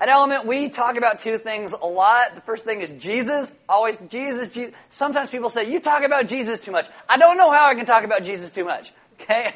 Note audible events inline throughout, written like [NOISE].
At Element, we talk about two things a lot. The first thing is Jesus. Always Jesus, Jesus. Sometimes people say, you talk about Jesus too much. I don't know how I can talk about Jesus too much. [LAUGHS] Okay?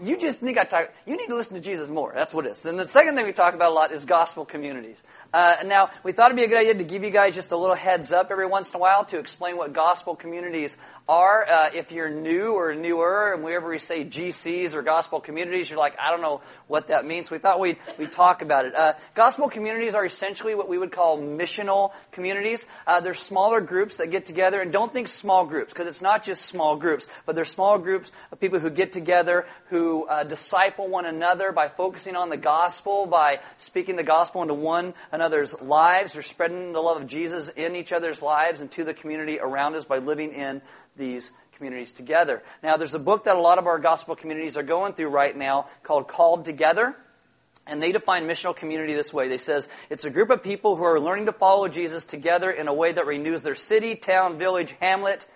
You just think I talk, you need to listen to Jesus more. That's what it is. And the second thing we talk about a lot is gospel communities. Uh, now, we thought it'd be a good idea to give you guys just a little heads up every once in a while to explain what gospel communities are. Uh, if you're new or newer, and whenever we say GCs or gospel communities, you're like, I don't know what that means. We thought we'd, we'd talk about it. Uh, gospel communities are essentially what we would call missional communities. Uh, they're smaller groups that get together, and don't think small groups, because it's not just small groups, but they're small groups of people who get together, who uh, disciple one another by focusing on the gospel, by speaking the gospel into one another's lives or spreading the love of Jesus in each other's lives and to the community around us by living in these communities together. Now, there's a book that a lot of our gospel communities are going through right now called Called Together. And they define missional community this way. They says it's a group of people who are learning to follow Jesus together in a way that renews their city, town, village, hamlet,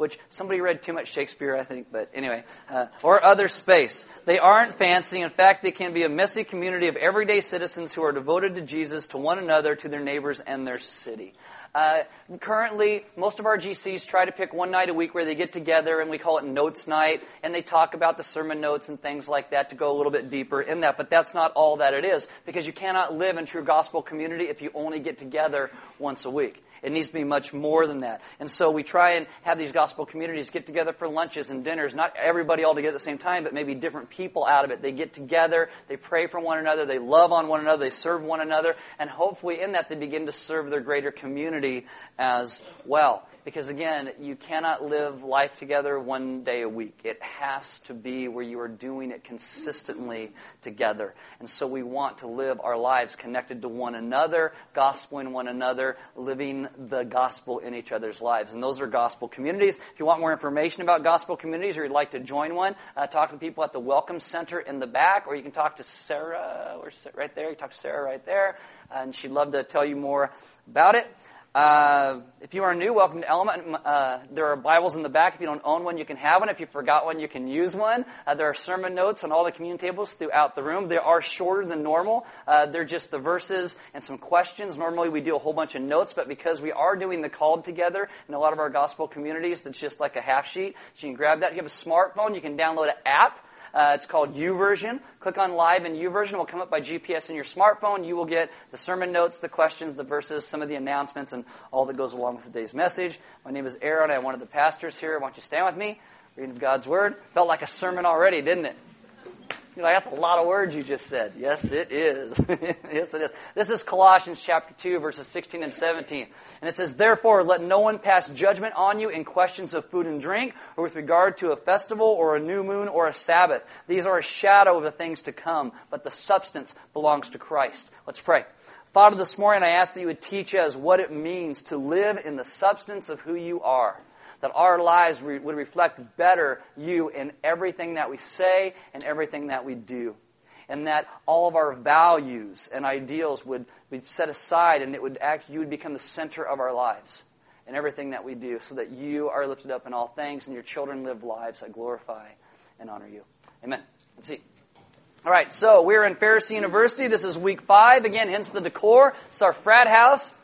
which somebody read too much Shakespeare, I think, but anyway, uh, or other space. They aren't fancy. In fact, they can be a messy community of everyday citizens who are devoted to Jesus, to one another, to their neighbors, and their city. Uh, currently, most of our GCs try to pick one night a week where they get together and we call it notes night, and they talk about the sermon notes and things like that to go a little bit deeper in that. But that's not all that it is, because you cannot live in true gospel community if you only get together once a week. It needs to be much more than that. And so we try and have these gospel communities get together for lunches and dinners. Not everybody all together at the same time, but maybe different people out of it. They get together, they pray for one another, they love on one another, they serve one another, and hopefully in that they begin to serve their greater community as well. Because again, you cannot live life together one day a week. It has to be where you are doing it consistently together. And so we want to live our lives connected to one another, gospeling one another, living the gospel in each other's lives. And those are gospel communities. If you want more information about gospel communities or you'd like to join one, uh, talk to people at the Welcome Center in the back, or you can talk to Sarah, right there. You talk to Sarah right there, and she'd love to tell you more about it. Uh, if you are new, welcome to Element. Uh, there are Bibles in the back. If you don't own one, you can have one. If you forgot one, you can use one. Uh, there are sermon notes on all the communion tables throughout the room. They are shorter than normal. Uh, they're just the verses and some questions. Normally, we do a whole bunch of notes, but because we are doing the called together in a lot of our gospel communities, it's just like a half sheet. So you can grab that. If you have a smartphone, you can download an app. Uh, it's called YouVersion. Click on Live in YouVersion. It will come up by GPS in your smartphone. You will get the sermon notes, the questions, the verses, some of the announcements, and all that goes along with today's message. My name is Aaron. I'm one of the pastors here. Why don't you stand with me. Reading God's Word. Felt like a sermon already, didn't it? You're like, that's a lot of words you just said. Yes, it is. [LAUGHS] yes, it is. This is Colossians chapter 2, verses 16 and 17. And it says, Therefore, let no one pass judgment on you in questions of food and drink, or with regard to a festival, or a new moon, or a Sabbath. These are a shadow of the things to come, but the substance belongs to Christ. Let's pray. Father, this morning I ask that you would teach us what it means to live in the substance of who you are that our lives re- would reflect better you in everything that we say and everything that we do. And that all of our values and ideals would be set aside and it would act, you would become the center of our lives and everything that we do so that you are lifted up in all things and your children live lives that glorify and honor you. Amen. Let's see. All right, so we're in Pharisee University. This is week five. Again, hence the decor. It's our frat house.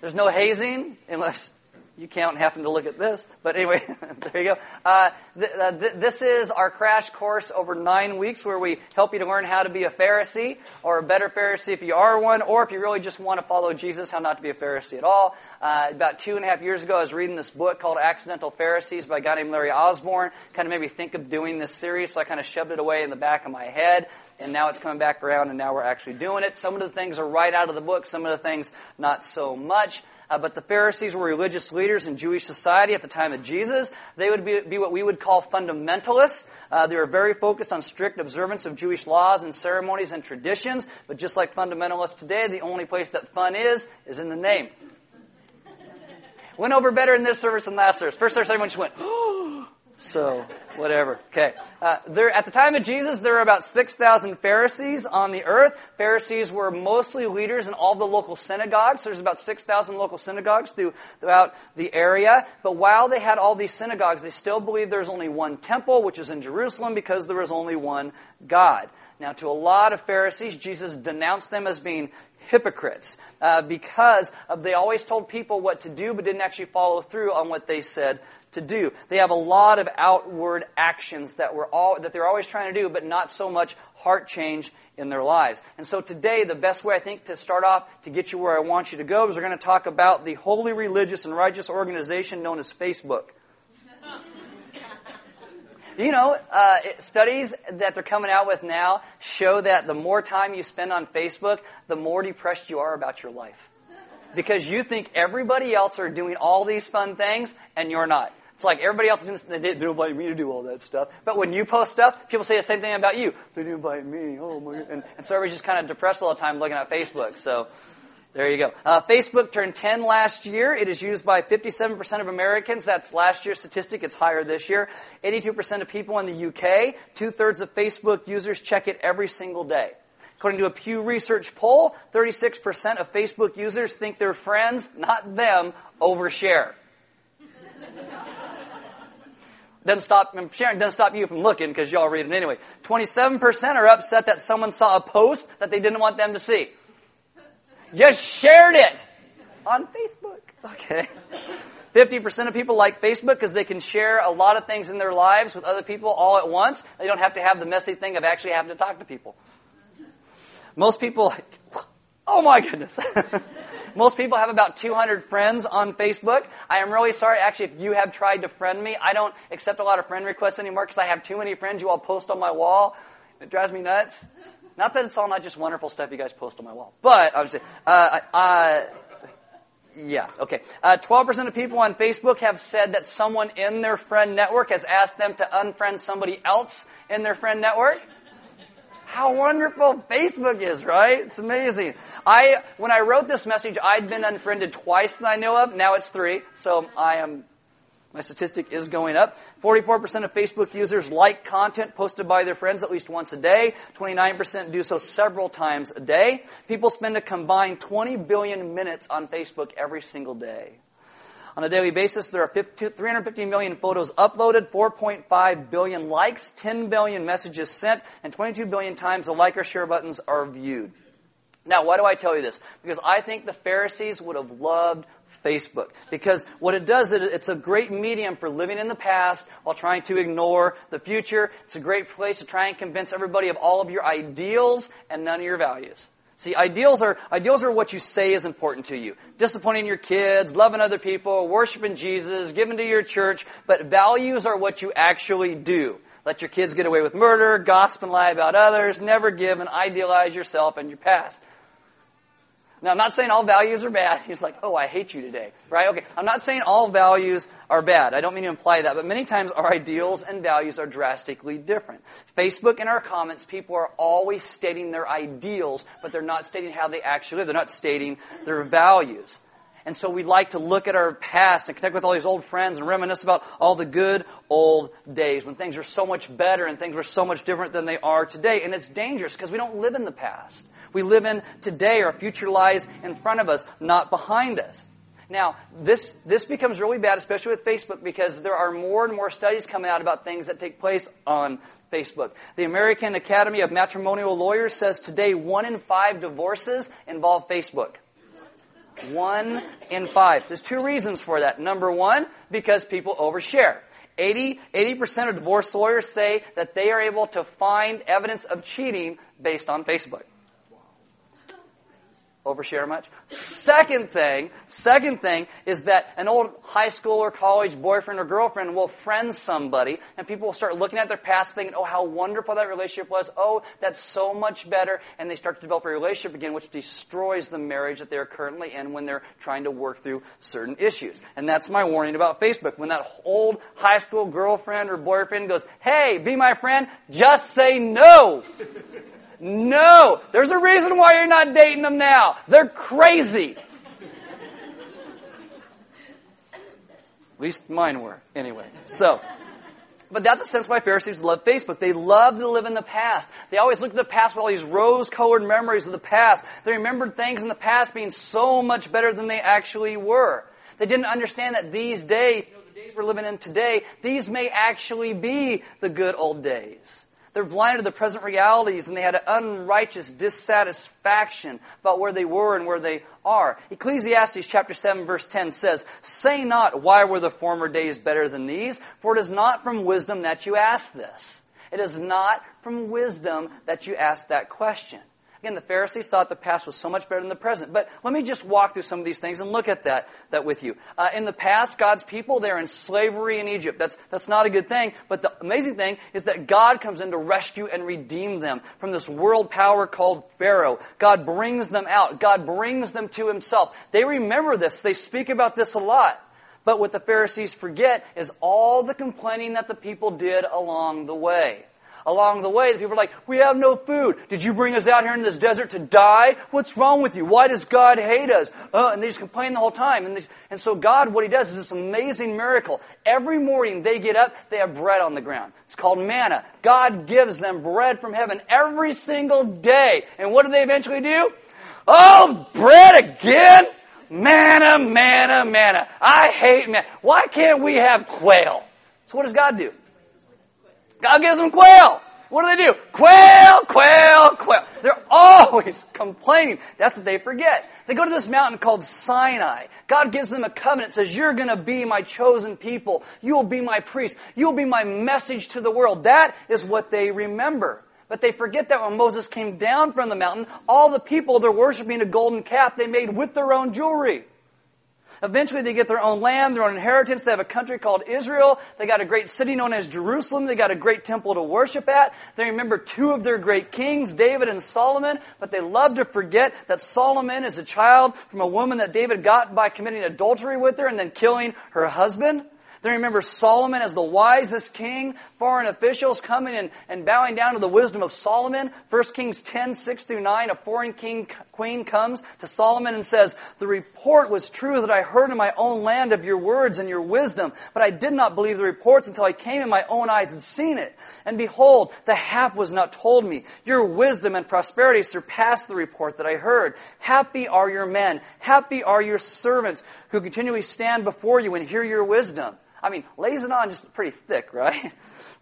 There's no hazing unless you can't happen to look at this. But anyway, [LAUGHS] there you go. Uh, th- uh, th- this is our crash course over nine weeks where we help you to learn how to be a Pharisee or a better Pharisee if you are one, or if you really just want to follow Jesus, how not to be a Pharisee at all. Uh, about two and a half years ago, I was reading this book called Accidental Pharisees by a guy named Larry Osborne. Kind of made me think of doing this series, so I kind of shoved it away in the back of my head and now it's coming back around, and now we're actually doing it. Some of the things are right out of the book, some of the things not so much. Uh, but the Pharisees were religious leaders in Jewish society at the time of Jesus. They would be, be what we would call fundamentalists. Uh, they were very focused on strict observance of Jewish laws and ceremonies and traditions. But just like fundamentalists today, the only place that fun is, is in the name. Went over better in this service than last service. First service, everyone just went, [GASPS] oh, So, whatever. Okay. Uh, there, at the time of Jesus, there were about 6,000 Pharisees on the earth. Pharisees were mostly leaders in all the local synagogues. There's about 6,000 local synagogues through, throughout the area. But while they had all these synagogues, they still believed there's only one temple, which is in Jerusalem, because there was only one God. Now, to a lot of Pharisees, Jesus denounced them as being hypocrites uh, because of, they always told people what to do but didn't actually follow through on what they said to do. They have a lot of outward actions that, we're all, that they're always trying to do, but not so much heart change in their lives. And so today, the best way I think to start off to get you where I want you to go is we're going to talk about the holy, religious, and righteous organization known as Facebook. [LAUGHS] You know, uh, studies that they're coming out with now show that the more time you spend on Facebook, the more depressed you are about your life. Because you think everybody else are doing all these fun things and you're not. It's like everybody else they didn't invite me to do all that stuff. But when you post stuff, people say the same thing about you. They didn't invite me. Oh my! And, and so everybody's just kind of depressed all the time looking at Facebook. So there you go. Uh, Facebook turned 10 last year. It is used by 57% of Americans. That's last year's statistic. It's higher this year. 82% of people in the UK. Two thirds of Facebook users check it every single day. According to a Pew Research poll, 36% of Facebook users think their friends, not them, overshare. Doesn't stop sharing, doesn't stop you from looking because y'all read it anyway. 27% are upset that someone saw a post that they didn't want them to see. Just shared it on Facebook. Okay. 50% of people like Facebook because they can share a lot of things in their lives with other people all at once. They don't have to have the messy thing of actually having to talk to people. Most people, oh my goodness. [LAUGHS] Most people have about 200 friends on Facebook. I am really sorry, actually, if you have tried to friend me. I don't accept a lot of friend requests anymore because I have too many friends you all post on my wall. It drives me nuts. Not that it's all not just wonderful stuff you guys post on my wall, but saying, uh, uh, yeah, okay. Uh, 12% of people on Facebook have said that someone in their friend network has asked them to unfriend somebody else in their friend network how wonderful Facebook is, right? It's amazing. I, when I wrote this message, I'd been unfriended twice that I know of. Now it's three. So I am, my statistic is going up. 44% of Facebook users like content posted by their friends at least once a day. 29% do so several times a day. People spend a combined 20 billion minutes on Facebook every single day. On a daily basis, there are 350 million photos uploaded, 4.5 billion likes, 10 billion messages sent, and 22 billion times the like or share buttons are viewed. Now, why do I tell you this? Because I think the Pharisees would have loved Facebook. Because what it does, it's a great medium for living in the past while trying to ignore the future. It's a great place to try and convince everybody of all of your ideals and none of your values. See, ideals are, ideals are what you say is important to you. Disciplining your kids, loving other people, worshiping Jesus, giving to your church, but values are what you actually do. Let your kids get away with murder, gossip and lie about others, never give and idealize yourself and your past. Now, I'm not saying all values are bad. He's like, oh, I hate you today. Right? Okay. I'm not saying all values are bad. I don't mean to imply that. But many times our ideals and values are drastically different. Facebook and our comments, people are always stating their ideals, but they're not stating how they actually live. They're not stating their values. And so we like to look at our past and connect with all these old friends and reminisce about all the good old days when things were so much better and things were so much different than they are today. And it's dangerous because we don't live in the past. We live in today. Our future lies in front of us, not behind us. Now, this, this becomes really bad, especially with Facebook, because there are more and more studies coming out about things that take place on Facebook. The American Academy of Matrimonial Lawyers says today one in five divorces involve Facebook. One in five. There's two reasons for that. Number one, because people overshare. 80, 80% of divorce lawyers say that they are able to find evidence of cheating based on Facebook overshare much. Second thing, second thing is that an old high school or college boyfriend or girlfriend will friend somebody and people will start looking at their past thinking, oh, how wonderful that relationship was. Oh, that's so much better. And they start to develop a relationship again, which destroys the marriage that they're currently in when they're trying to work through certain issues. And that's my warning about Facebook. When that old high school girlfriend or boyfriend goes, hey, be my friend, just say no. [LAUGHS] No, there's a reason why you're not dating them now. They're crazy. At least mine were, anyway. So, But that's a sense why Pharisees love Facebook. They love to live in the past. They always look at the past with all these rose-colored memories of the past. They remembered things in the past being so much better than they actually were. They didn't understand that these days, you know, the days we're living in today, these may actually be the good old days. They're blinded to the present realities and they had an unrighteous dissatisfaction about where they were and where they are. Ecclesiastes chapter 7 verse 10 says, Say not, why were the former days better than these? For it is not from wisdom that you ask this. It is not from wisdom that you ask that question. Again, the Pharisees thought the past was so much better than the present. But let me just walk through some of these things and look at that, that with you. Uh, in the past, God's people, they're in slavery in Egypt. That's, that's not a good thing. But the amazing thing is that God comes in to rescue and redeem them from this world power called Pharaoh. God brings them out. God brings them to himself. They remember this. They speak about this a lot. But what the Pharisees forget is all the complaining that the people did along the way along the way. The people are like, we have no food. Did you bring us out here in this desert to die? What's wrong with you? Why does God hate us? Uh, and they just complain the whole time. And, they, and so God, what He does is this amazing miracle. Every morning they get up, they have bread on the ground. It's called manna. God gives them bread from heaven every single day. And what do they eventually do? Oh, bread again? Manna, manna, manna. I hate manna. Why can't we have quail? So what does God do? God gives them quail. What do they do? Quail, quail, quail. They're always [LAUGHS] complaining. That's what they forget. They go to this mountain called Sinai. God gives them a covenant, says, You're going to be my chosen people. You will be my priest. You will be my message to the world. That is what they remember. But they forget that when Moses came down from the mountain, all the people, they're worshiping a golden calf they made with their own jewelry. Eventually, they get their own land, their own inheritance. They have a country called Israel. They got a great city known as Jerusalem. They got a great temple to worship at. They remember two of their great kings, David and Solomon, but they love to forget that Solomon is a child from a woman that David got by committing adultery with her and then killing her husband. Then remember Solomon as the wisest king, foreign officials coming and, and bowing down to the wisdom of Solomon. 1 Kings 10, 6 through 9, a foreign king, queen comes to Solomon and says, The report was true that I heard in my own land of your words and your wisdom, but I did not believe the reports until I came in my own eyes and seen it. And behold, the half was not told me. Your wisdom and prosperity surpassed the report that I heard. Happy are your men. Happy are your servants who continually stand before you and hear your wisdom. I mean, lays it on just pretty thick, right?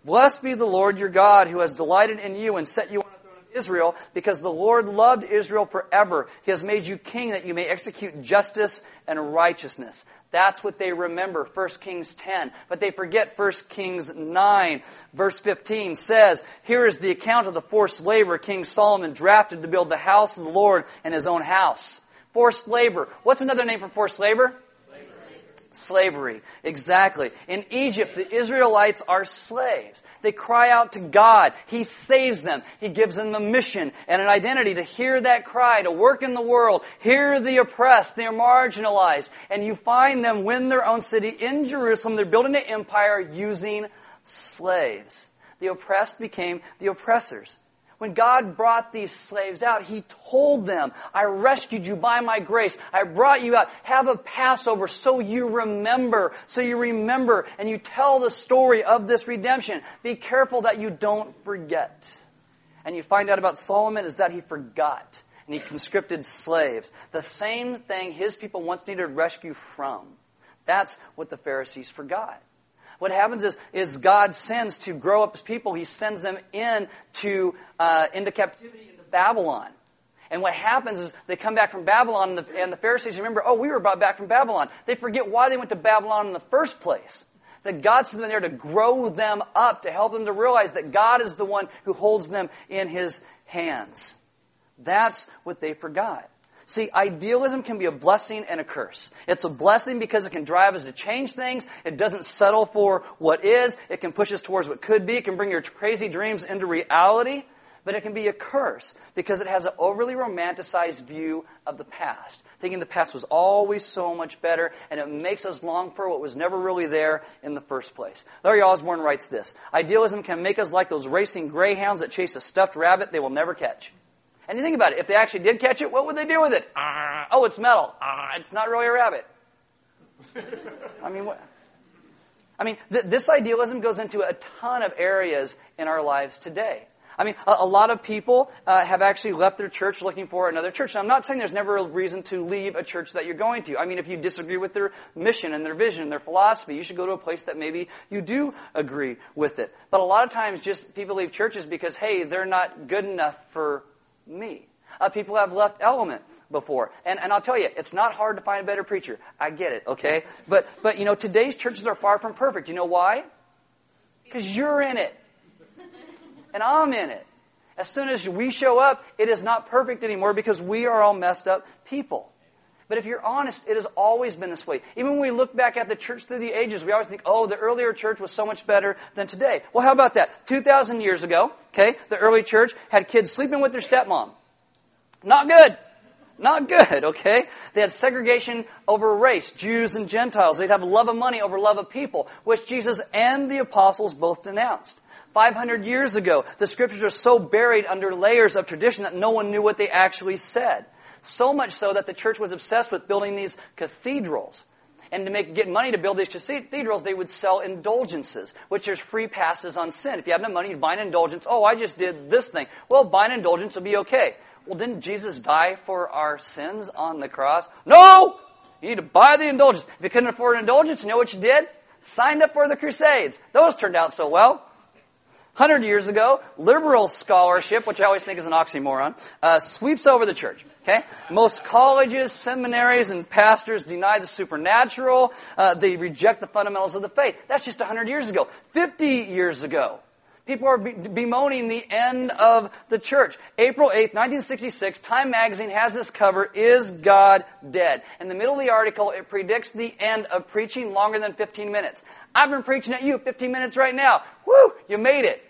Blessed be the Lord your God who has delighted in you and set you on the throne of Israel because the Lord loved Israel forever. He has made you king that you may execute justice and righteousness. That's what they remember, 1 Kings 10. But they forget 1 Kings 9, verse 15 says, Here is the account of the forced labor King Solomon drafted to build the house of the Lord and his own house. Forced labor. What's another name for forced labor? Slavery. Exactly. In Egypt, the Israelites are slaves. They cry out to God. He saves them. He gives them a mission and an identity to hear that cry, to work in the world, hear the oppressed, they're marginalized. And you find them win their own city in Jerusalem. They're building an empire using slaves. The oppressed became the oppressors. When God brought these slaves out, He told them, I rescued you by my grace. I brought you out. Have a Passover so you remember, so you remember and you tell the story of this redemption. Be careful that you don't forget. And you find out about Solomon is that he forgot and he conscripted slaves. The same thing his people once needed rescue from. That's what the Pharisees forgot. What happens is, is God sends to grow up his people, he sends them into, uh, into captivity into Babylon. And what happens is they come back from Babylon, and the, and the Pharisees remember, oh, we were brought back from Babylon. They forget why they went to Babylon in the first place. That God sent them there to grow them up, to help them to realize that God is the one who holds them in his hands. That's what they forgot. See, idealism can be a blessing and a curse. It's a blessing because it can drive us to change things. It doesn't settle for what is. It can push us towards what could be. It can bring your crazy dreams into reality. But it can be a curse because it has an overly romanticized view of the past, thinking the past was always so much better, and it makes us long for what was never really there in the first place. Larry Osborne writes this Idealism can make us like those racing greyhounds that chase a stuffed rabbit they will never catch. And you think about it, if they actually did catch it, what would they do with it? Ah, oh, it's metal. Ah, it's not really a rabbit. I mean, what? I mean, th- this idealism goes into a ton of areas in our lives today. I mean, a, a lot of people uh, have actually left their church looking for another church. Now, I'm not saying there's never a reason to leave a church that you're going to. I mean, if you disagree with their mission and their vision and their philosophy, you should go to a place that maybe you do agree with it. But a lot of times, just people leave churches because, hey, they're not good enough for me. Uh, people have left Element before. And, and I'll tell you, it's not hard to find a better preacher. I get it, okay? But, but, you know, today's churches are far from perfect. You know why? Because you're in it. And I'm in it. As soon as we show up, it is not perfect anymore because we are all messed up people. But if you're honest, it has always been this way. Even when we look back at the church through the ages, we always think, oh, the earlier church was so much better than today. Well, how about that? 2,000 years ago, okay, the early church had kids sleeping with their stepmom. Not good. Not good, okay? They had segregation over race, Jews and Gentiles. They'd have love of money over love of people, which Jesus and the apostles both denounced. 500 years ago, the scriptures are so buried under layers of tradition that no one knew what they actually said. So much so that the church was obsessed with building these cathedrals. And to make, get money to build these cathedrals, they would sell indulgences, which is free passes on sin. If you have no money, you buy an indulgence. Oh, I just did this thing. Well, buy an indulgence will be okay. Well, didn't Jesus die for our sins on the cross? No! You need to buy the indulgence. If you couldn't afford an indulgence, you know what you did? Signed up for the Crusades. Those turned out so well. 100 years ago, liberal scholarship, which I always think is an oxymoron, uh, sweeps over the church. Okay? Most colleges, seminaries, and pastors deny the supernatural. Uh, they reject the fundamentals of the faith. That's just 100 years ago. 50 years ago, People are bemoaning the end of the church. April 8th, 1966, Time magazine has this cover, Is God Dead? In the middle of the article, it predicts the end of preaching longer than 15 minutes. I've been preaching at you 15 minutes right now. Woo! You made it.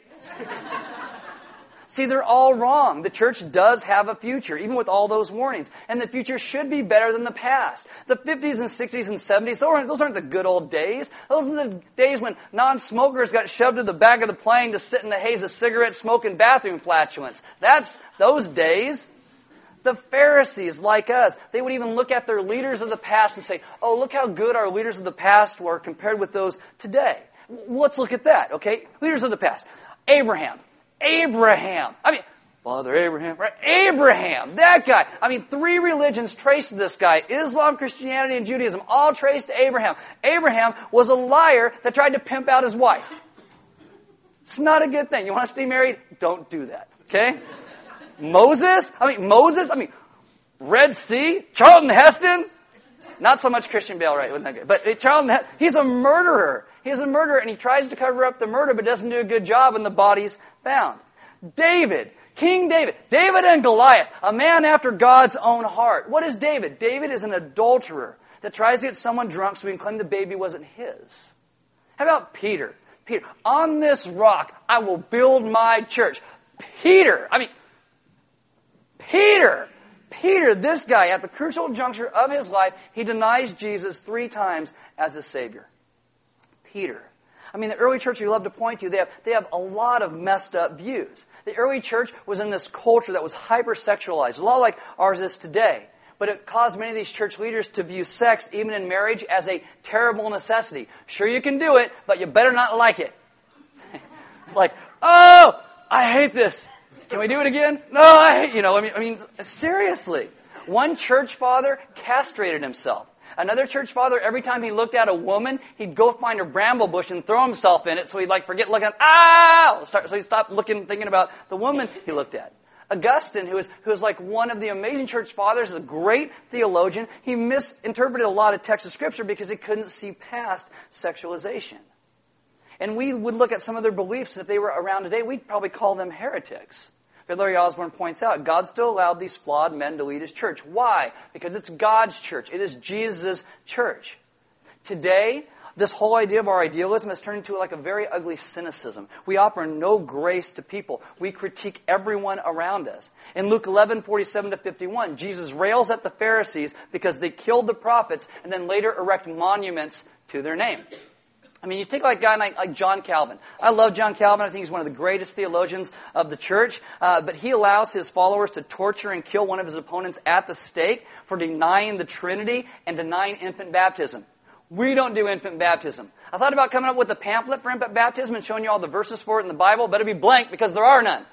See, they're all wrong. The church does have a future, even with all those warnings. And the future should be better than the past. The 50s and 60s and 70s, those aren't, the good old days. Those are the days when non smokers got shoved to the back of the plane to sit in the haze of cigarette smoke and bathroom flatulence. That's those days. The Pharisees, like us, they would even look at their leaders of the past and say, oh, look how good our leaders of the past were compared with those today. Let's look at that, okay? Leaders of the past. Abraham. Abraham. I mean, Father Abraham, right? Abraham, that guy. I mean, three religions traced to this guy Islam, Christianity, and Judaism, all traced to Abraham. Abraham was a liar that tried to pimp out his wife. It's not a good thing. You want to stay married? Don't do that, okay? Moses, I mean, Moses, I mean, Red Sea, Charlton Heston, not so much Christian Bale, right? But eh, Charlton, Heston, he's a murderer. He's a murderer and he tries to cover up the murder but doesn't do a good job and the body's found. David, King David, David and Goliath, a man after God's own heart. What is David? David is an adulterer that tries to get someone drunk so he can claim the baby wasn't his. How about Peter? Peter, on this rock I will build my church. Peter, I mean, Peter, Peter, this guy, at the crucial juncture of his life, he denies Jesus three times as a Savior. Peter. I mean, the early church you love to point to, they have, they have a lot of messed up views. The early church was in this culture that was hypersexualized, a lot like ours is today. But it caused many of these church leaders to view sex, even in marriage, as a terrible necessity. Sure, you can do it, but you better not like it. [LAUGHS] like, oh, I hate this. Can we do it again? No, I hate, you know, I mean, I mean, seriously. One church father castrated himself. Another church father, every time he looked at a woman, he'd go find a bramble bush and throw himself in it so he'd like forget looking, ah! So he stopped looking, thinking about the woman he looked at. Augustine, who is, who is like one of the amazing church fathers, a great theologian, he misinterpreted a lot of texts of scripture because he couldn't see past sexualization. And we would look at some of their beliefs, and if they were around today, we'd probably call them heretics. Larry Osborne points out, God still allowed these flawed men to lead his church. Why? Because it's God's church. It is Jesus' church. Today, this whole idea of our idealism has turned into like a very ugly cynicism. We offer no grace to people. We critique everyone around us. In Luke 11, 47 to 51, Jesus rails at the Pharisees because they killed the prophets and then later erect monuments to their name. I mean, you take like a guy like, like, John Calvin. I love John Calvin. I think he's one of the greatest theologians of the church. Uh, but he allows his followers to torture and kill one of his opponents at the stake for denying the Trinity and denying infant baptism. We don't do infant baptism. I thought about coming up with a pamphlet for infant baptism and showing you all the verses for it in the Bible, but it'd be blank because there are none.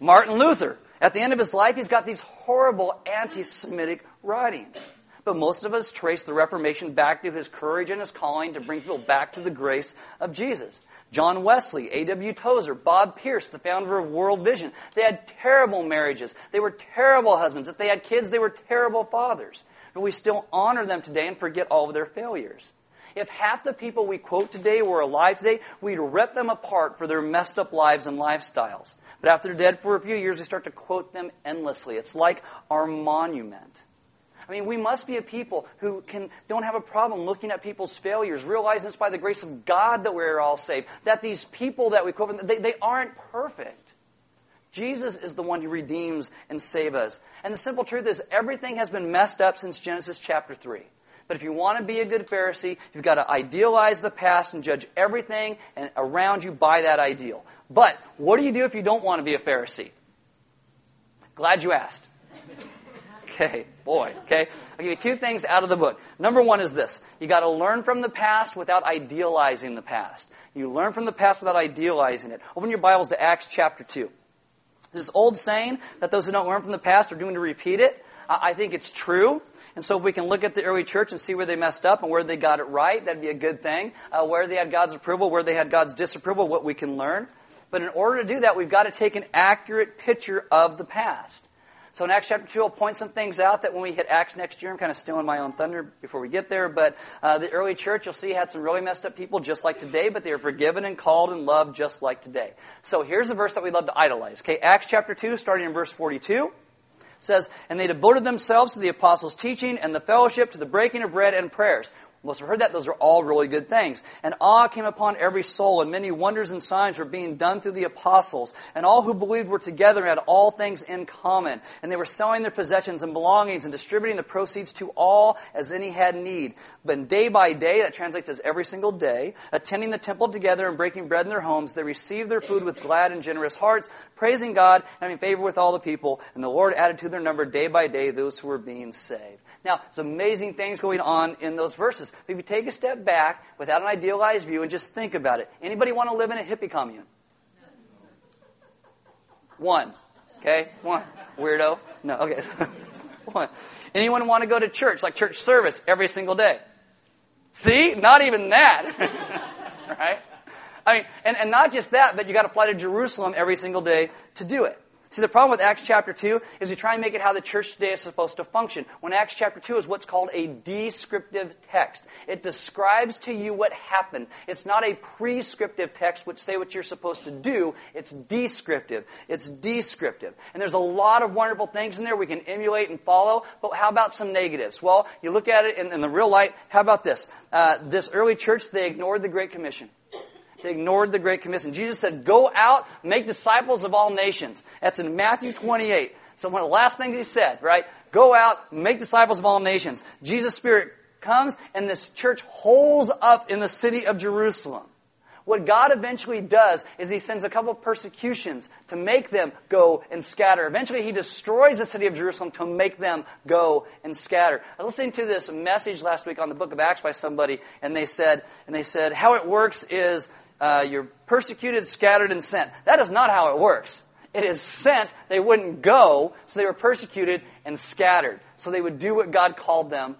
Martin Luther, at the end of his life, he's got these horrible anti Semitic writings. But most of us trace the Reformation back to his courage and his calling to bring people back to the grace of Jesus. John Wesley, A.W. Tozer, Bob Pierce, the founder of World Vision. They had terrible marriages. They were terrible husbands. If they had kids, they were terrible fathers. But we still honor them today and forget all of their failures. If half the people we quote today were alive today, we'd rip them apart for their messed up lives and lifestyles. But after they're dead for a few years, we start to quote them endlessly. It's like our monument. I mean, we must be a people who can, don't have a problem looking at people's failures, realizing it's by the grace of God that we're all saved, that these people that we quote, they, they aren't perfect. Jesus is the one who redeems and saves us. And the simple truth is, everything has been messed up since Genesis chapter 3. But if you want to be a good Pharisee, you've got to idealize the past and judge everything and around you by that ideal. But what do you do if you don't want to be a Pharisee? Glad you asked. Okay, boy, okay. I'll give you two things out of the book. Number one is this you got to learn from the past without idealizing the past. You learn from the past without idealizing it. Open your Bibles to Acts chapter 2. This old saying that those who don't learn from the past are doomed to repeat it, I think it's true. And so if we can look at the early church and see where they messed up and where they got it right, that'd be a good thing. Uh, where they had God's approval, where they had God's disapproval, what we can learn. But in order to do that, we've got to take an accurate picture of the past. So in Acts chapter 2, I'll point some things out that when we hit Acts next year, I'm kind of stealing my own thunder before we get there. But uh, the early church, you'll see, had some really messed up people just like today, but they were forgiven and called and loved just like today. So here's a verse that we love to idolize. Okay, Acts chapter 2, starting in verse 42 says, And they devoted themselves to the apostles' teaching and the fellowship, to the breaking of bread and prayers. Most have heard that. Those are all really good things. And awe came upon every soul, and many wonders and signs were being done through the apostles. And all who believed were together and had all things in common. And they were selling their possessions and belongings and distributing the proceeds to all as any had need. But day by day, that translates as every single day, attending the temple together and breaking bread in their homes, they received their food with glad and generous hearts, praising God and having favor with all the people. And the Lord added to their number day by day those who were being saved. Now, there's amazing things going on in those verses. If you take a step back without an idealized view and just think about it, anybody want to live in a hippie commune? One. Okay? One. Weirdo? No. Okay. [LAUGHS] One. Anyone want to go to church, like church service, every single day? See? Not even that. [LAUGHS] right? I mean, and, and not just that, but you got to fly to Jerusalem every single day to do it. See, the problem with Acts chapter 2 is we try and make it how the church today is supposed to function. When Acts chapter 2 is what's called a descriptive text. It describes to you what happened. It's not a prescriptive text which say what you're supposed to do. It's descriptive. It's descriptive. And there's a lot of wonderful things in there we can emulate and follow, but how about some negatives? Well, you look at it in, in the real light. How about this? Uh, this early church, they ignored the Great Commission. They ignored the Great Commission. Jesus said, Go out, make disciples of all nations. That's in Matthew 28. So one of the last things he said, right? Go out, make disciples of all nations. Jesus' Spirit comes, and this church holds up in the city of Jerusalem. What God eventually does is He sends a couple persecutions to make them go and scatter. Eventually, He destroys the city of Jerusalem to make them go and scatter. I was listening to this message last week on the book of Acts by somebody, and they said, and they said, how it works is uh, you're persecuted, scattered, and sent. That is not how it works. It is sent, they wouldn't go, so they were persecuted and scattered. So they would do what God called them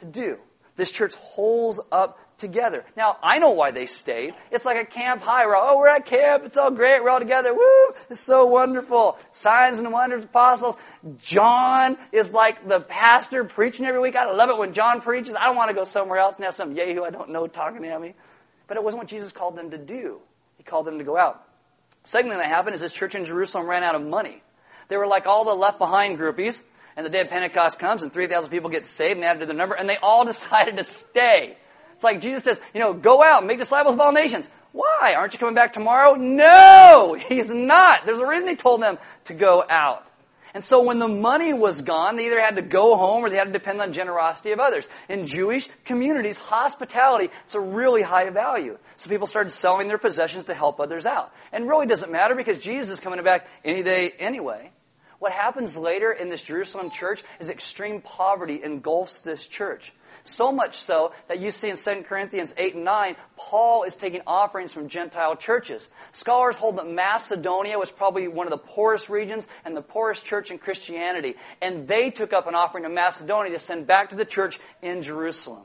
to do. This church holds up together. Now, I know why they stayed. It's like a camp high. We're all, oh, we're at camp. It's all great. We're all together. Woo! It's so wonderful. Signs and wonders, apostles. John is like the pastor preaching every week. I love it when John preaches. I don't want to go somewhere else and have some Yehu I don't know talking at me. But it wasn't what Jesus called them to do. He called them to go out. Second thing that happened is this church in Jerusalem ran out of money. They were like all the left behind groupies, and the day of Pentecost comes, and 3,000 people get saved and added to their number, and they all [LAUGHS] decided to stay. It's like Jesus says, you know, go out, make disciples of all nations. Why? Aren't you coming back tomorrow? No, [LAUGHS] he's not. There's a reason he told them to go out. And so when the money was gone, they either had to go home or they had to depend on generosity of others. In Jewish communities, hospitality is a really high value. So people started selling their possessions to help others out. And really doesn't matter because Jesus is coming back any day anyway. What happens later in this Jerusalem church is extreme poverty engulfs this church. So much so that you see in 2 Corinthians 8 and 9, Paul is taking offerings from Gentile churches. Scholars hold that Macedonia was probably one of the poorest regions and the poorest church in Christianity. And they took up an offering to Macedonia to send back to the church in Jerusalem.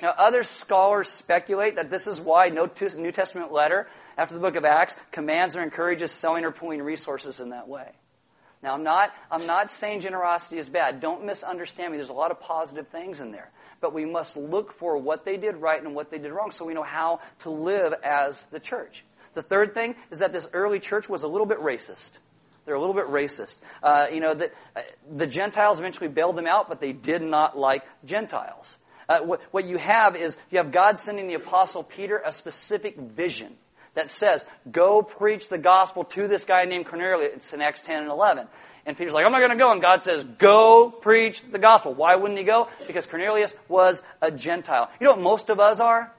Now, other scholars speculate that this is why no New Testament letter after the book of Acts commands or encourages selling or pooling resources in that way. Now, I'm not, I'm not saying generosity is bad. Don't misunderstand me. There's a lot of positive things in there but we must look for what they did right and what they did wrong so we know how to live as the church. The third thing is that this early church was a little bit racist. They're a little bit racist. Uh, you know, the, uh, the Gentiles eventually bailed them out, but they did not like Gentiles. Uh, what, what you have is you have God sending the Apostle Peter a specific vision that says, Go preach the gospel to this guy named Cornelius. It's in Acts 10 and 11. And Peter's like, I'm not going to go. And God says, Go preach the gospel. Why wouldn't he go? Because Cornelius was a Gentile. You know what most of us are?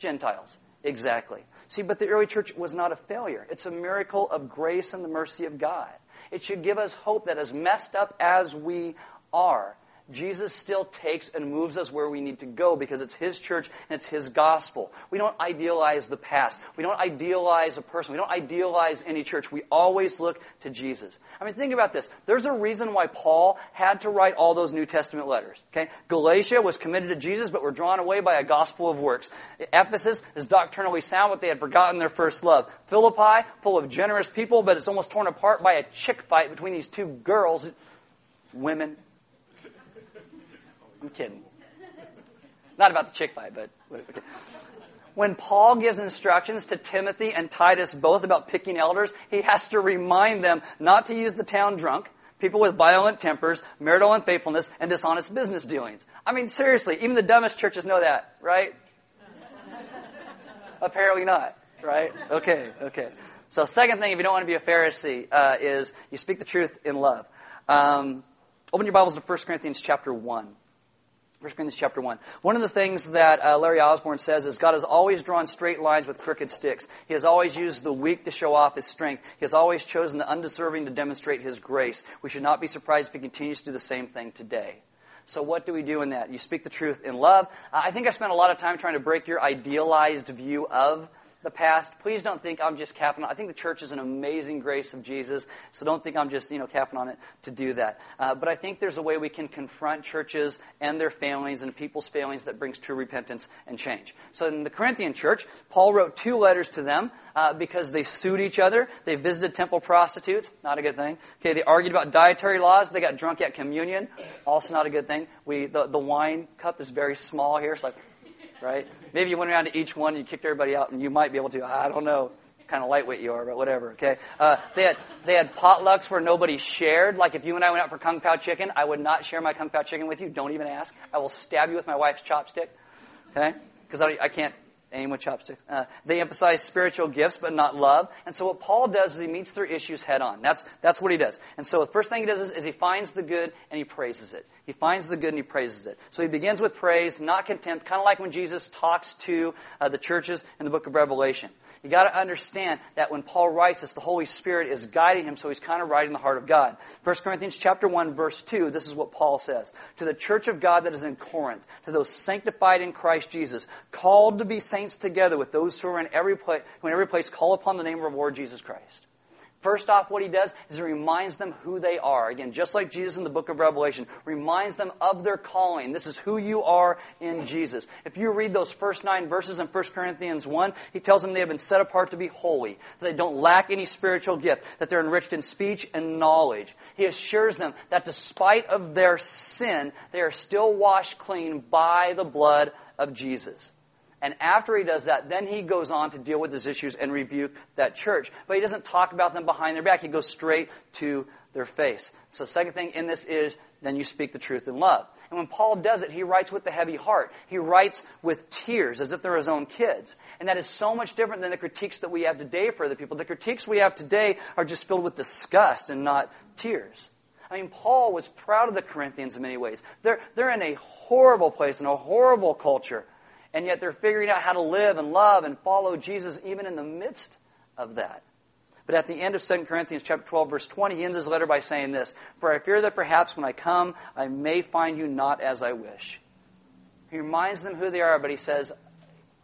Gentiles. Exactly. See, but the early church was not a failure. It's a miracle of grace and the mercy of God. It should give us hope that as messed up as we are, Jesus still takes and moves us where we need to go because it's His church and it's His gospel. We don't idealize the past. We don't idealize a person. We don't idealize any church. We always look to Jesus. I mean, think about this. There's a reason why Paul had to write all those New Testament letters. Okay? Galatia was committed to Jesus, but were drawn away by a gospel of works. Ephesus is doctrinally sound, but they had forgotten their first love. Philippi, full of generous people, but it's almost torn apart by a chick fight between these two girls, women I'm kidding. Not about the chick fight, but okay. when Paul gives instructions to Timothy and Titus both about picking elders, he has to remind them not to use the town drunk, people with violent tempers, marital unfaithfulness, and dishonest business dealings. I mean, seriously, even the dumbest churches know that, right? [LAUGHS] Apparently not, right? Okay, okay. So, second thing, if you don't want to be a Pharisee, uh, is you speak the truth in love. Um, open your Bibles to 1 Corinthians chapter 1. 1 Corinthians chapter 1. One of the things that uh, Larry Osborne says is God has always drawn straight lines with crooked sticks. He has always used the weak to show off his strength. He has always chosen the undeserving to demonstrate his grace. We should not be surprised if he continues to do the same thing today. So, what do we do in that? You speak the truth in love. I think I spent a lot of time trying to break your idealized view of the past. Please don't think I'm just capping on. I think the church is an amazing grace of Jesus, so don't think I'm just you know capping on it to do that. Uh, but I think there's a way we can confront churches and their failings and people's failings that brings true repentance and change. So in the Corinthian church, Paul wrote two letters to them uh, because they sued each other. They visited temple prostitutes, not a good thing. Okay, they argued about dietary laws. They got drunk at communion, also not a good thing. We the, the wine cup is very small here. It's like right? Maybe you went around to each one and you kicked everybody out, and you might be able to. I don't know, kind of lightweight you are, but whatever. Okay. Uh, they had they had potlucks where nobody shared. Like if you and I went out for kung pao chicken, I would not share my kung pao chicken with you. Don't even ask. I will stab you with my wife's chopstick. Okay. Because I, I can't aim with chopsticks. Uh, they emphasize spiritual gifts, but not love. And so what Paul does is he meets their issues head on. That's, that's what he does. And so the first thing he does is, is, he finds the good and he praises it. He finds the good and he praises it. So he begins with praise, not contempt, kind of like when Jesus talks to uh, the churches in the book of Revelation. You got to understand that when Paul writes this, the Holy Spirit is guiding him, so he's kind of writing the heart of God. 1 Corinthians chapter 1, verse 2, this is what Paul says. To the church of God that is in Corinth, to those sanctified in Christ Jesus, called to be saints together with those who are in every place, who in every place call upon the name of our Lord Jesus Christ. First off, what he does is he reminds them who they are. Again, just like Jesus in the book of Revelation, reminds them of their calling. This is who you are in Jesus. If you read those first nine verses in 1 Corinthians 1, he tells them they have been set apart to be holy, that they don't lack any spiritual gift, that they're enriched in speech and knowledge. He assures them that despite of their sin, they are still washed clean by the blood of Jesus. And after he does that, then he goes on to deal with his issues and rebuke that church. But he doesn't talk about them behind their back. He goes straight to their face. So, second thing in this is then you speak the truth in love. And when Paul does it, he writes with the heavy heart. He writes with tears as if they're his own kids. And that is so much different than the critiques that we have today for other people. The critiques we have today are just filled with disgust and not tears. I mean, Paul was proud of the Corinthians in many ways. They're, they're in a horrible place, in a horrible culture and yet they're figuring out how to live and love and follow Jesus even in the midst of that. But at the end of 2 Corinthians chapter 12, verse 20, he ends his letter by saying this For I fear that perhaps when I come, I may find you not as I wish. He reminds them who they are, but he says,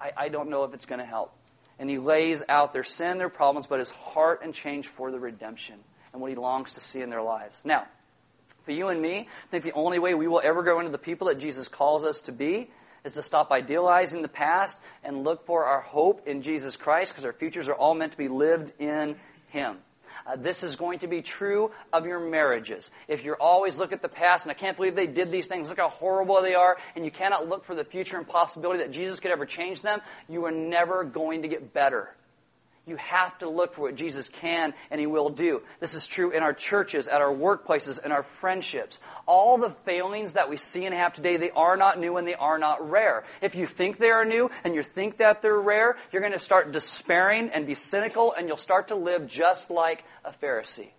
I, I don't know if it's going to help. And he lays out their sin, their problems, but his heart and change for the redemption and what he longs to see in their lives. Now, for you and me, I think the only way we will ever grow into the people that Jesus calls us to be is to stop idealizing the past and look for our hope in Jesus Christ because our futures are all meant to be lived in him. Uh, this is going to be true of your marriages. If you're always look at the past and I can't believe they did these things, look how horrible they are, and you cannot look for the future and possibility that Jesus could ever change them, you are never going to get better. You have to look for what Jesus can and He will do. This is true in our churches, at our workplaces, in our friendships. All the failings that we see and have today, they are not new and they are not rare. If you think they are new and you think that they're rare, you're going to start despairing and be cynical and you'll start to live just like a Pharisee.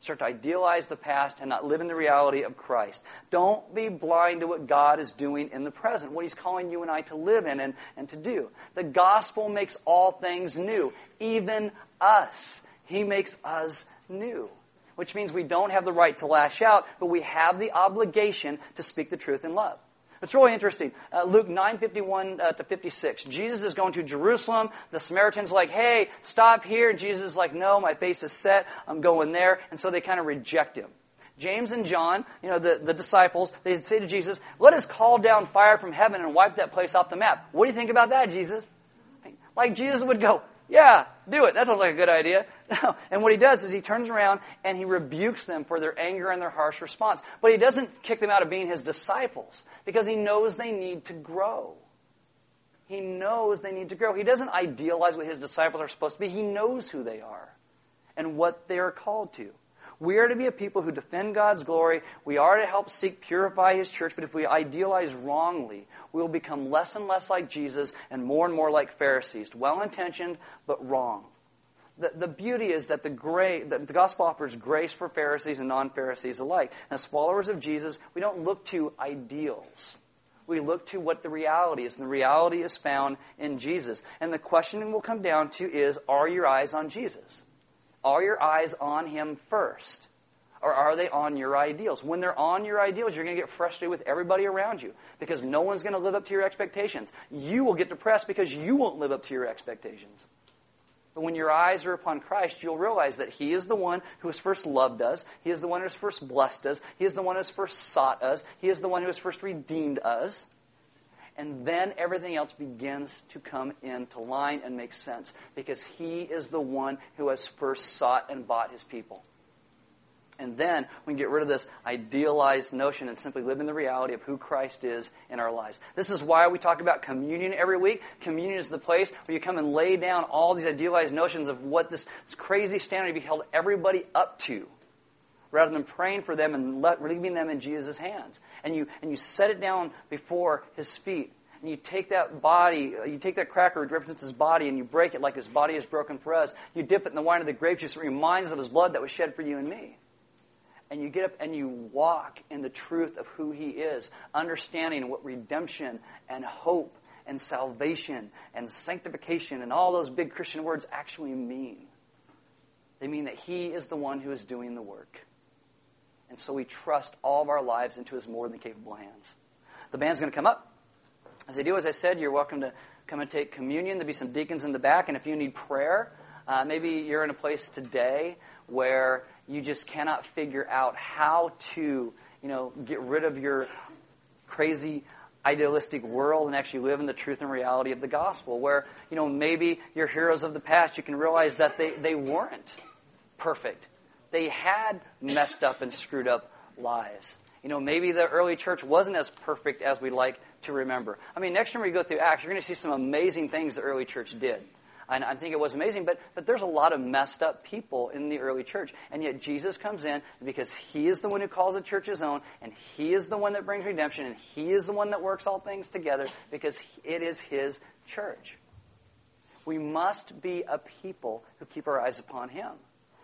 Start to idealize the past and not live in the reality of Christ. Don't be blind to what God is doing in the present, what He's calling you and I to live in and, and to do. The gospel makes all things new, even us. He makes us new, which means we don't have the right to lash out, but we have the obligation to speak the truth in love. It's really interesting. Uh, Luke 9, 51 uh, to 56. Jesus is going to Jerusalem. The Samaritans like, hey, stop here. And Jesus is like, no, my face is set. I'm going there. And so they kind of reject him. James and John, you know, the, the disciples, they say to Jesus, let us call down fire from heaven and wipe that place off the map. What do you think about that, Jesus? Like Jesus would go, yeah, do it. That sounds like a good idea. [LAUGHS] No. And what he does is he turns around and he rebukes them for their anger and their harsh response. But he doesn't kick them out of being his disciples because he knows they need to grow. He knows they need to grow. He doesn't idealize what his disciples are supposed to be. He knows who they are and what they are called to. We are to be a people who defend God's glory. We are to help seek purify His church. But if we idealize wrongly, we will become less and less like Jesus and more and more like Pharisees. Well intentioned, but wrong. The, the beauty is that the, gra- the, the gospel offers grace for Pharisees and non Pharisees alike. As followers of Jesus, we don't look to ideals. We look to what the reality is, and the reality is found in Jesus. And the question will come down to is are your eyes on Jesus? Are your eyes on Him first? Or are they on your ideals? When they're on your ideals, you're going to get frustrated with everybody around you because no one's going to live up to your expectations. You will get depressed because you won't live up to your expectations. But when your eyes are upon Christ, you'll realize that He is the one who has first loved us. He is the one who has first blessed us. He is the one who has first sought us. He is the one who has first redeemed us. And then everything else begins to come into line and make sense because He is the one who has first sought and bought His people. And then we can get rid of this idealized notion and simply live in the reality of who Christ is in our lives. This is why we talk about communion every week. Communion is the place where you come and lay down all these idealized notions of what this, this crazy standard be held everybody up to, rather than praying for them and let, leaving them in Jesus' hands. And you, and you set it down before his feet. And you take that body, uh, you take that cracker which represents his body, and you break it like his body is broken for us. You dip it in the wine of the grape juice. It reminds us of his blood that was shed for you and me and you get up and you walk in the truth of who He is, understanding what redemption and hope and salvation and sanctification and all those big Christian words actually mean. They mean that He is the one who is doing the work. And so we trust all of our lives into His more than capable hands. The band's going to come up. As they do, as I said, you're welcome to come and take communion. There'll be some deacons in the back. And if you need prayer, uh, maybe you're in a place today where you just cannot figure out how to, you know, get rid of your crazy idealistic world and actually live in the truth and reality of the gospel. Where, you know, maybe your heroes of the past, you can realize that they, they weren't perfect. They had messed up and screwed up lives. You know, maybe the early church wasn't as perfect as we like to remember. I mean, next time we go through Acts, you're going to see some amazing things the early church did. And I think it was amazing. But, but there's a lot of messed up people in the early church. And yet Jesus comes in because he is the one who calls the church his own, and he is the one that brings redemption, and he is the one that works all things together because it is his church. We must be a people who keep our eyes upon him.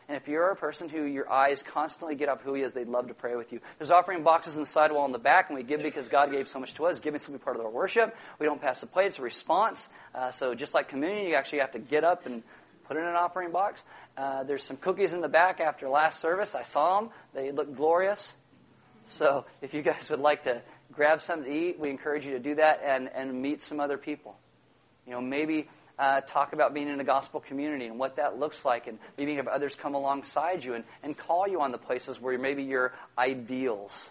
And if you're a person who your eyes constantly get up who he is, they'd love to pray with you. There's offering boxes in the sidewall in the back, and we give because God gave so much to us. Giving is simply part of our worship. We don't pass the plate, it's a response. Uh, so just like communion, you actually have to get up and put in an offering box. Uh, there's some cookies in the back after last service. I saw them. They look glorious. So if you guys would like to grab something to eat, we encourage you to do that and, and meet some other people. You know, maybe uh, talk about being in a gospel community and what that looks like, and maybe have others come alongside you and, and call you on the places where maybe your ideals,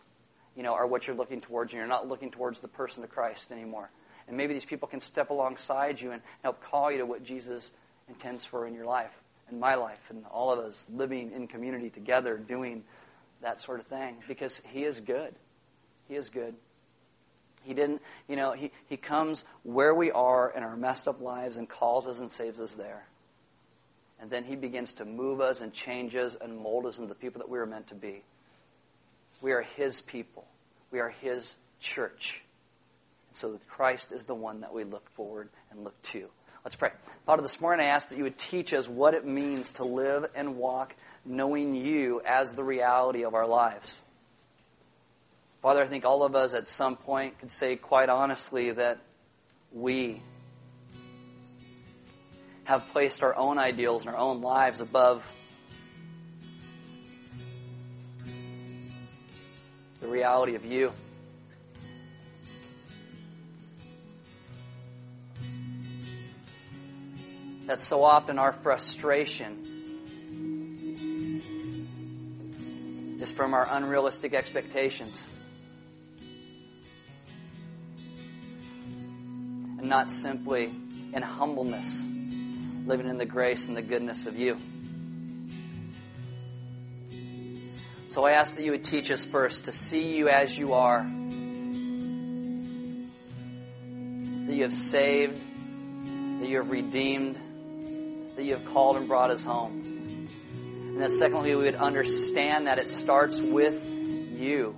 you know, are what you're looking towards, and you're not looking towards the person of Christ anymore. And maybe these people can step alongside you and help call you to what Jesus intends for in your life, and my life, and all of us living in community together, doing that sort of thing, because He is good. He is good. He didn't, you know, he, he comes where we are in our messed up lives and calls us and saves us there. And then he begins to move us and change us and mold us into the people that we are meant to be. We are his people. We are his church. And so Christ is the one that we look forward and look to. Let's pray. Father, this morning I ask that you would teach us what it means to live and walk knowing you as the reality of our lives. Father, I think all of us at some point could say quite honestly that we have placed our own ideals and our own lives above the reality of you. That so often our frustration is from our unrealistic expectations. And not simply in humbleness, living in the grace and the goodness of you. So I ask that you would teach us first to see you as you are, that you have saved, that you have redeemed, that you have called and brought us home. And that secondly, we would understand that it starts with you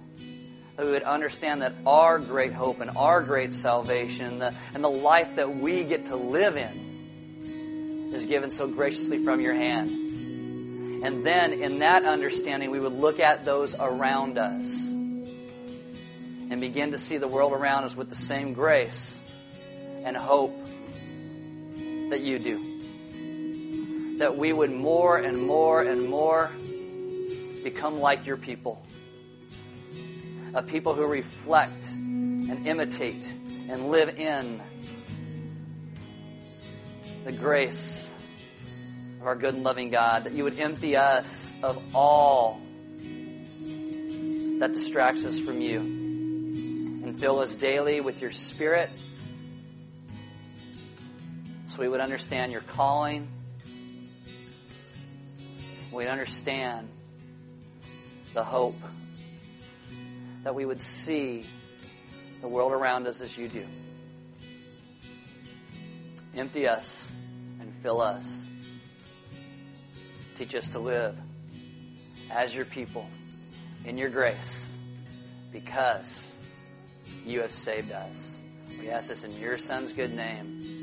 we would understand that our great hope and our great salvation the, and the life that we get to live in is given so graciously from your hand. And then, in that understanding, we would look at those around us and begin to see the world around us with the same grace and hope that you do. That we would more and more and more become like your people of people who reflect and imitate and live in the grace of our good and loving God, that you would empty us of all that distracts us from you and fill us daily with your Spirit so we would understand your calling. We'd understand the hope that we would see the world around us as you do. Empty us and fill us. Teach us to live as your people in your grace because you have saved us. We ask this in your Son's good name.